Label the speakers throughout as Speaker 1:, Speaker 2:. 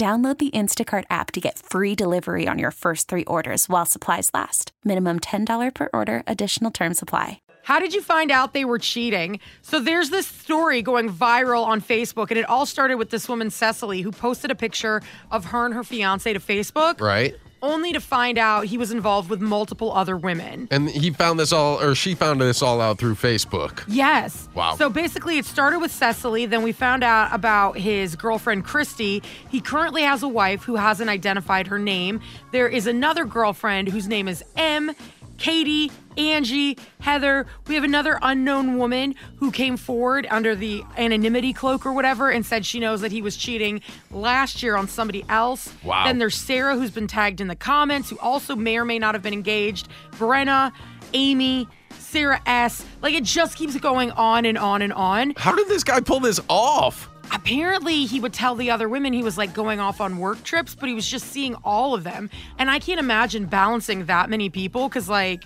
Speaker 1: Download the Instacart app to get free delivery on your first three orders while supplies last. Minimum $10 per order, additional term supply.
Speaker 2: How did you find out they were cheating? So there's this story going viral on Facebook, and it all started with this woman, Cecily, who posted a picture of her and her fiance to Facebook.
Speaker 3: Right.
Speaker 2: Only to find out he was involved with multiple other women.
Speaker 3: And he found this all, or she found this all out through Facebook.
Speaker 2: Yes.
Speaker 3: Wow.
Speaker 2: So basically, it started with Cecily. Then we found out about his girlfriend, Christy. He currently has a wife who hasn't identified her name. There is another girlfriend whose name is M. Katie, Angie, Heather. We have another unknown woman who came forward under the anonymity cloak or whatever and said she knows that he was cheating last year on somebody else.
Speaker 3: Wow.
Speaker 2: Then there's Sarah, who's been tagged in the comments, who also may or may not have been engaged. Brenna, Amy, Sarah S. Like it just keeps going on and on and on.
Speaker 3: How did this guy pull this off?
Speaker 2: Apparently, he would tell the other women he was like going off on work trips, but he was just seeing all of them. And I can't imagine balancing that many people because, like,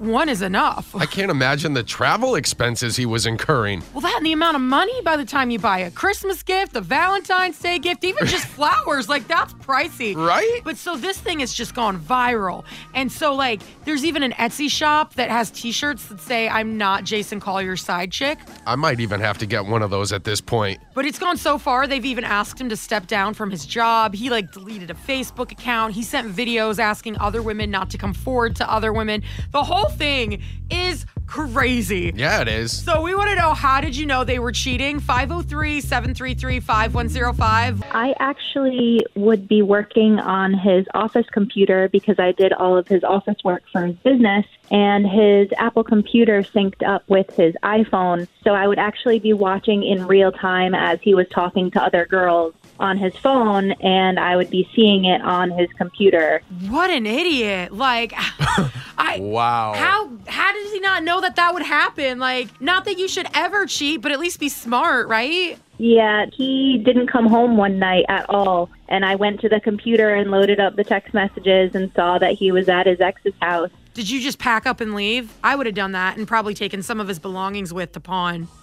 Speaker 2: one is enough.
Speaker 3: I can't imagine the travel expenses he was incurring.
Speaker 2: Well, that and the amount of money by the time you buy a Christmas gift, a Valentine's Day gift, even just flowers, like that's pricey.
Speaker 3: Right?
Speaker 2: But so this thing has just gone viral. And so, like, there's even an Etsy shop that has t shirts that say, I'm not Jason Collier's side chick.
Speaker 3: I might even have to get one of those at this point.
Speaker 2: But it's gone so far, they've even asked him to step down from his job. He like deleted a Facebook account. He sent videos asking other women not to come forward to other women. The whole thing is crazy.
Speaker 3: Yeah, it is.
Speaker 2: So we want to know how did you know they were cheating? 503-733-5105.
Speaker 4: I actually would be working on his office computer because I did all of his office work for his business, and his Apple computer synced up with his iPhone. So I would actually be watching in real time as he was talking to other girls on his phone, and I would be seeing it on his computer.
Speaker 2: What an idiot. Like I
Speaker 3: Wow.
Speaker 2: How how did he not know that that would happen? Like not that you should ever cheat, but at least be smart, right?
Speaker 4: Yeah, he didn't come home one night at all. And I went to the computer and loaded up the text messages and saw that he was at his ex's house.
Speaker 2: Did you just pack up and leave? I would have done that and probably taken some of his belongings with to pawn.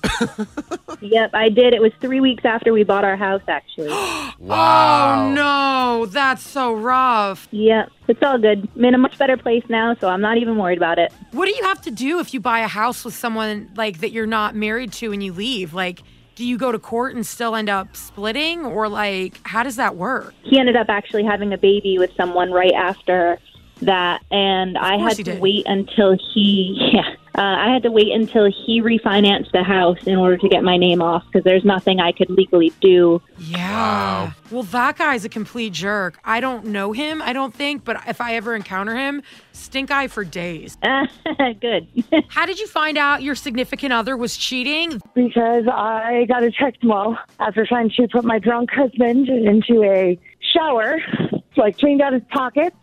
Speaker 4: Yep, I did. It was three weeks after we bought our house, actually.
Speaker 3: Wow.
Speaker 2: Oh no, that's so rough.
Speaker 4: yep, it's all good. I'm in a much better place now, so I'm not even worried about it.
Speaker 2: What do you have to do if you buy a house with someone like that you're not married to and you leave? Like, do you go to court and still end up splitting or like how does that work?
Speaker 4: He ended up actually having a baby with someone right after that, and I had to
Speaker 2: did.
Speaker 4: wait until he, yeah, uh, I had to wait until he refinanced the house in order to get my name off because there's nothing I could legally do.
Speaker 2: Yeah.
Speaker 3: Wow.
Speaker 2: Well, that guy's a complete jerk. I don't know him, I don't think, but if I ever encounter him, stink eye for days.
Speaker 4: good.
Speaker 2: How did you find out your significant other was cheating?
Speaker 5: because I got a text mail after trying to put my drunk husband into a shower. So I cleaned out his pockets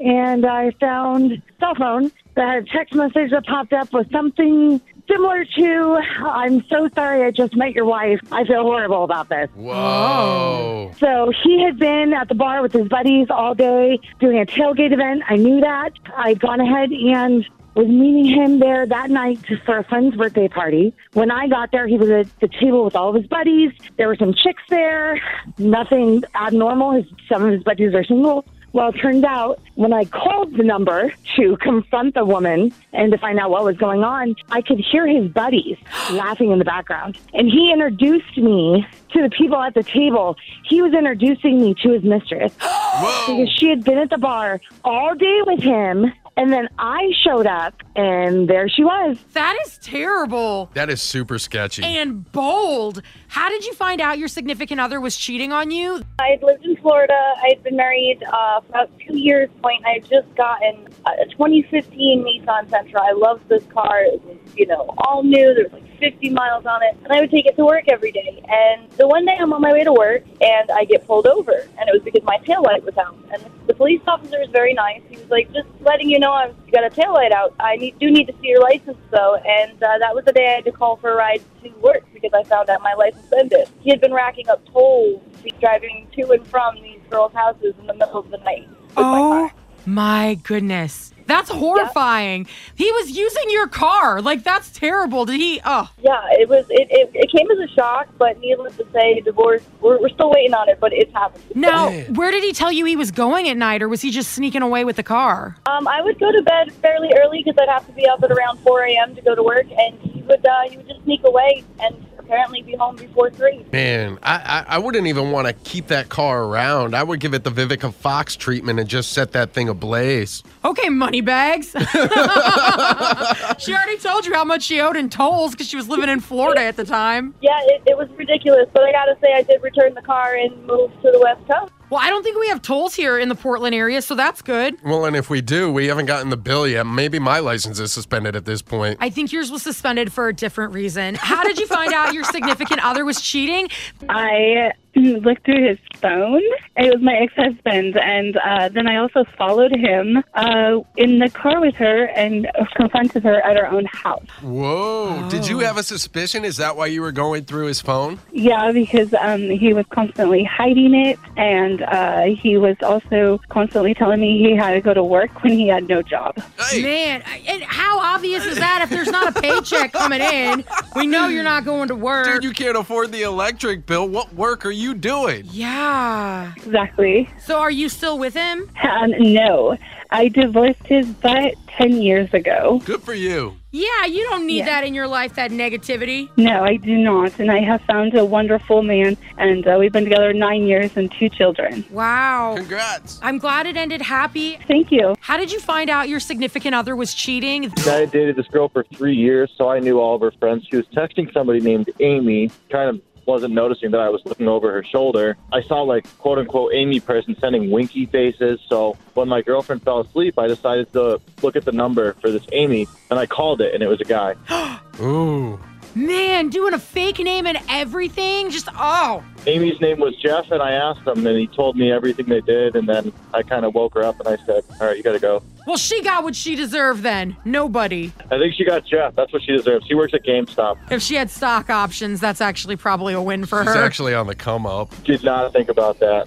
Speaker 5: and I found a cell phone that had a text message that popped up with something similar to I'm so sorry I just met your wife. I feel horrible about this.
Speaker 3: Whoa.
Speaker 5: So he had been at the bar with his buddies all day doing a tailgate event. I knew that. I'd gone ahead and was meeting him there that night for a friend's birthday party. When I got there, he was at the table with all of his buddies. There were some chicks there. Nothing abnormal. His, some of his buddies are single. Well, it turned out when I called the number to confront the woman and to find out what was going on, I could hear his buddies laughing in the background. And he introduced me to the people at the table. He was introducing me to his mistress
Speaker 3: Whoa.
Speaker 5: because she had been at the bar all day with him. And then I showed up, and there she was.
Speaker 2: That is terrible
Speaker 3: That is super sketchy.
Speaker 2: and bold. How did you find out your significant other was cheating on you?
Speaker 6: I had lived in Florida. I had been married uh, for about two years. Point. I had just gotten a 2015 Nissan Sentra. I loved this car. It was, you know, all new. There was like 50 miles on it, and I would take it to work every day. And the one day I'm on my way to work, and I get pulled over, and it was because my taillight was out. And the police officer was very nice. He was like, "Just letting you know, I've got a taillight out. I need, do need to see your license, though." And uh, that was the day I had to call for a ride to work because I found out my license ended. He had been racking up tolls, driving to and from these girls' houses in the middle of the night. with my
Speaker 2: Oh
Speaker 6: car.
Speaker 2: my goodness. That's horrifying. He was using your car. Like, that's terrible. Did he? Oh,
Speaker 6: Yeah, it was. It, it, it came as a shock, but needless to say, divorce. We're, we're still waiting on it, but it's happening.
Speaker 2: now,
Speaker 3: Man.
Speaker 2: where did he tell you he was going at night, or was he just sneaking away with the car?
Speaker 6: Um, I would go to bed fairly early because I'd have to be up at around 4 a.m. to go to work, and he would uh, he would just sneak away and apparently be home before three.
Speaker 3: Man, I, I, I wouldn't even want to keep that car around. I would give it the Vivica Fox treatment and just set that thing ablaze.
Speaker 2: Okay, money bags. she already told you how much she owed in tolls because she was living in Florida at the time.
Speaker 6: Yeah, it, it was ridiculous, but I gotta say, I did return the car and move to the West Coast.
Speaker 2: Well, I don't think we have tolls here in the Portland area, so that's good.
Speaker 3: Well, and if we do, we haven't gotten the bill yet. Maybe my license is suspended at this point.
Speaker 2: I think yours was suspended for a different reason. How did you find out your significant other was cheating?
Speaker 7: I looked through his phone. It was my ex-husband, and uh, then I also followed him uh, in the car with her and confronted her at her own house.
Speaker 3: Whoa. Did you have a suspicion? Is that why you were going through his phone?
Speaker 7: Yeah, because um, he was constantly hiding it, and uh, he was also constantly telling me he had to go to work when he had no job.
Speaker 3: Hey,
Speaker 2: Man, and how obvious is that if there's not a paycheck coming in? We know you're not going to work.
Speaker 3: dude, you can't afford the electric bill. What work are you doing?
Speaker 2: yeah.
Speaker 7: Exactly.
Speaker 2: So are you still with him?
Speaker 7: Um, no, I divorced his butt ten years ago.
Speaker 3: Good for you.
Speaker 2: Yeah, you don't need
Speaker 7: Yeah.
Speaker 2: that in your life, that negativity.
Speaker 7: No, I do not, and I have found a wonderful man, and uh, we've been together nine years and two children.
Speaker 2: Wow.
Speaker 3: Congrats.
Speaker 2: I'm glad it ended happy.
Speaker 7: Thank you.
Speaker 2: How did you find out your significant other was cheating?
Speaker 8: I had dated this girl for three years, so I knew all of her friends. She was texting somebody named Amy, kind of wasn't noticing that I was looking over her shoulder. I saw like quote unquote Amy person sending winky faces. So when my girlfriend fell asleep, I decided to look at the number for this Amy and I called it and it was a guy.
Speaker 3: Ooh.
Speaker 2: Man, doing a fake name and everything? Just, oh.
Speaker 8: Amy's name was Jeff and I asked him and he told me everything they did and then I kind of woke her up and I said, all right, you got to go.
Speaker 2: Well, she got what she deserved then. Nobody.
Speaker 8: I think she got Jeff. That's what she deserves. She works at GameStop.
Speaker 2: If she had stock options, that's actually probably a win for
Speaker 3: She's
Speaker 2: her.
Speaker 3: actually on the come up.
Speaker 8: Did not think about that.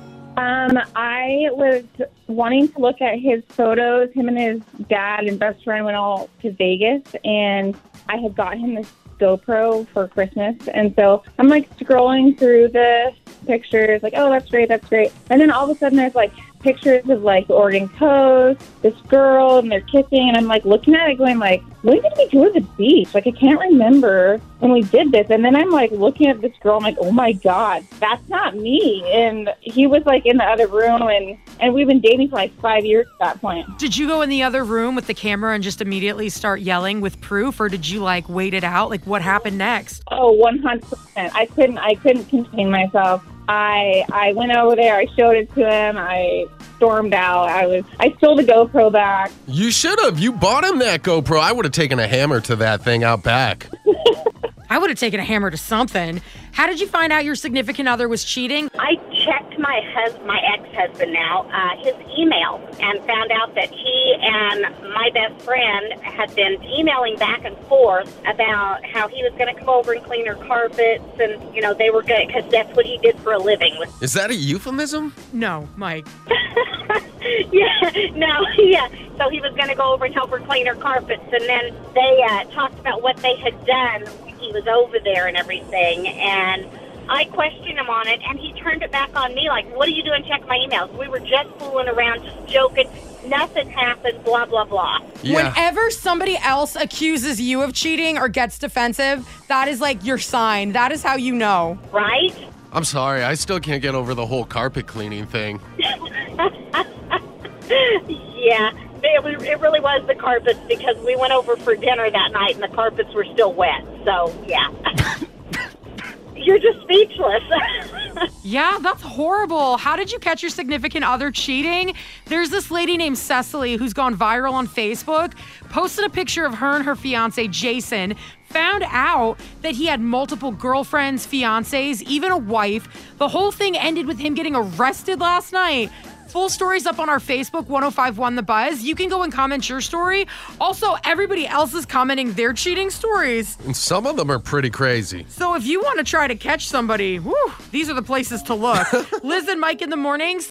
Speaker 9: Um, I was wanting to look at his photos. Him and his dad and best friend went all to Vegas, and I had got him this GoPro for Christmas. And so I'm like scrolling through the pictures, like, oh, that's great, that's great. And then all of a sudden, there's like pictures of like the Oregon Coast, this girl, and they're kissing. And I'm like looking at it, going like, when did we go to the beach? Like, I can't remember when we did this. And then I'm like looking at this girl, I'm like, oh my god, that's not me. And he was like in the other room, and and we've been dating for like five years at that point.
Speaker 2: Did you go in the other room with the camera and just immediately start yelling with proof, or did you like wait it out? Like, what happened next?
Speaker 9: Oh, 100 percent. I couldn't. I couldn't contain myself. I I went over there. I showed it to him. I stormed out. I was. I stole the GoPro back.
Speaker 3: You should have. You bought him that GoPro. I would have taken a hammer to that thing out back.
Speaker 2: I would have taken a hammer to something. How did you find out your significant other was cheating?
Speaker 10: I checked my hus- my ex-husband now, uh, his email, and found out that he and my best friend had been emailing back and forth about how he was going to come over and clean her carpets, and you know they were good because that's what he did for a living.
Speaker 3: Is that a euphemism?
Speaker 2: No, Mike.
Speaker 10: yeah, no, yeah. So he was going to go over and help her clean her carpets, and then they uh, talked about what they had done when he was over there and everything. And I questioned him on it, and he turned it back on me like, what are you doing Check my emails? We were just fooling around, just joking. Nothing happened, blah, blah, blah. Yeah.
Speaker 2: Whenever somebody else accuses you of cheating or gets defensive, that is like your sign. That is how you know.
Speaker 10: Right?
Speaker 3: I'm sorry, I still can't get over the whole carpet cleaning thing.
Speaker 10: Yeah, it, was, it really was the carpets because we went over for dinner that night and the carpets were still wet. So, yeah. You're just speechless.
Speaker 2: Yeah, that's horrible. How did you catch your significant other cheating? There's this lady named Cecily who's gone viral on Facebook, posted a picture of her and her fiance, Jason, found out that he had multiple girlfriends, fiancés, even a wife. The whole thing ended with him getting arrested last night. Full stories up on our Facebook 1051 The Buzz. You can go and comment your story. Also, everybody else is commenting their cheating stories.
Speaker 3: And some of them are pretty crazy.
Speaker 2: So if you want to try to catch somebody, whew, these are the places to look. Liz and Mike in the mornings.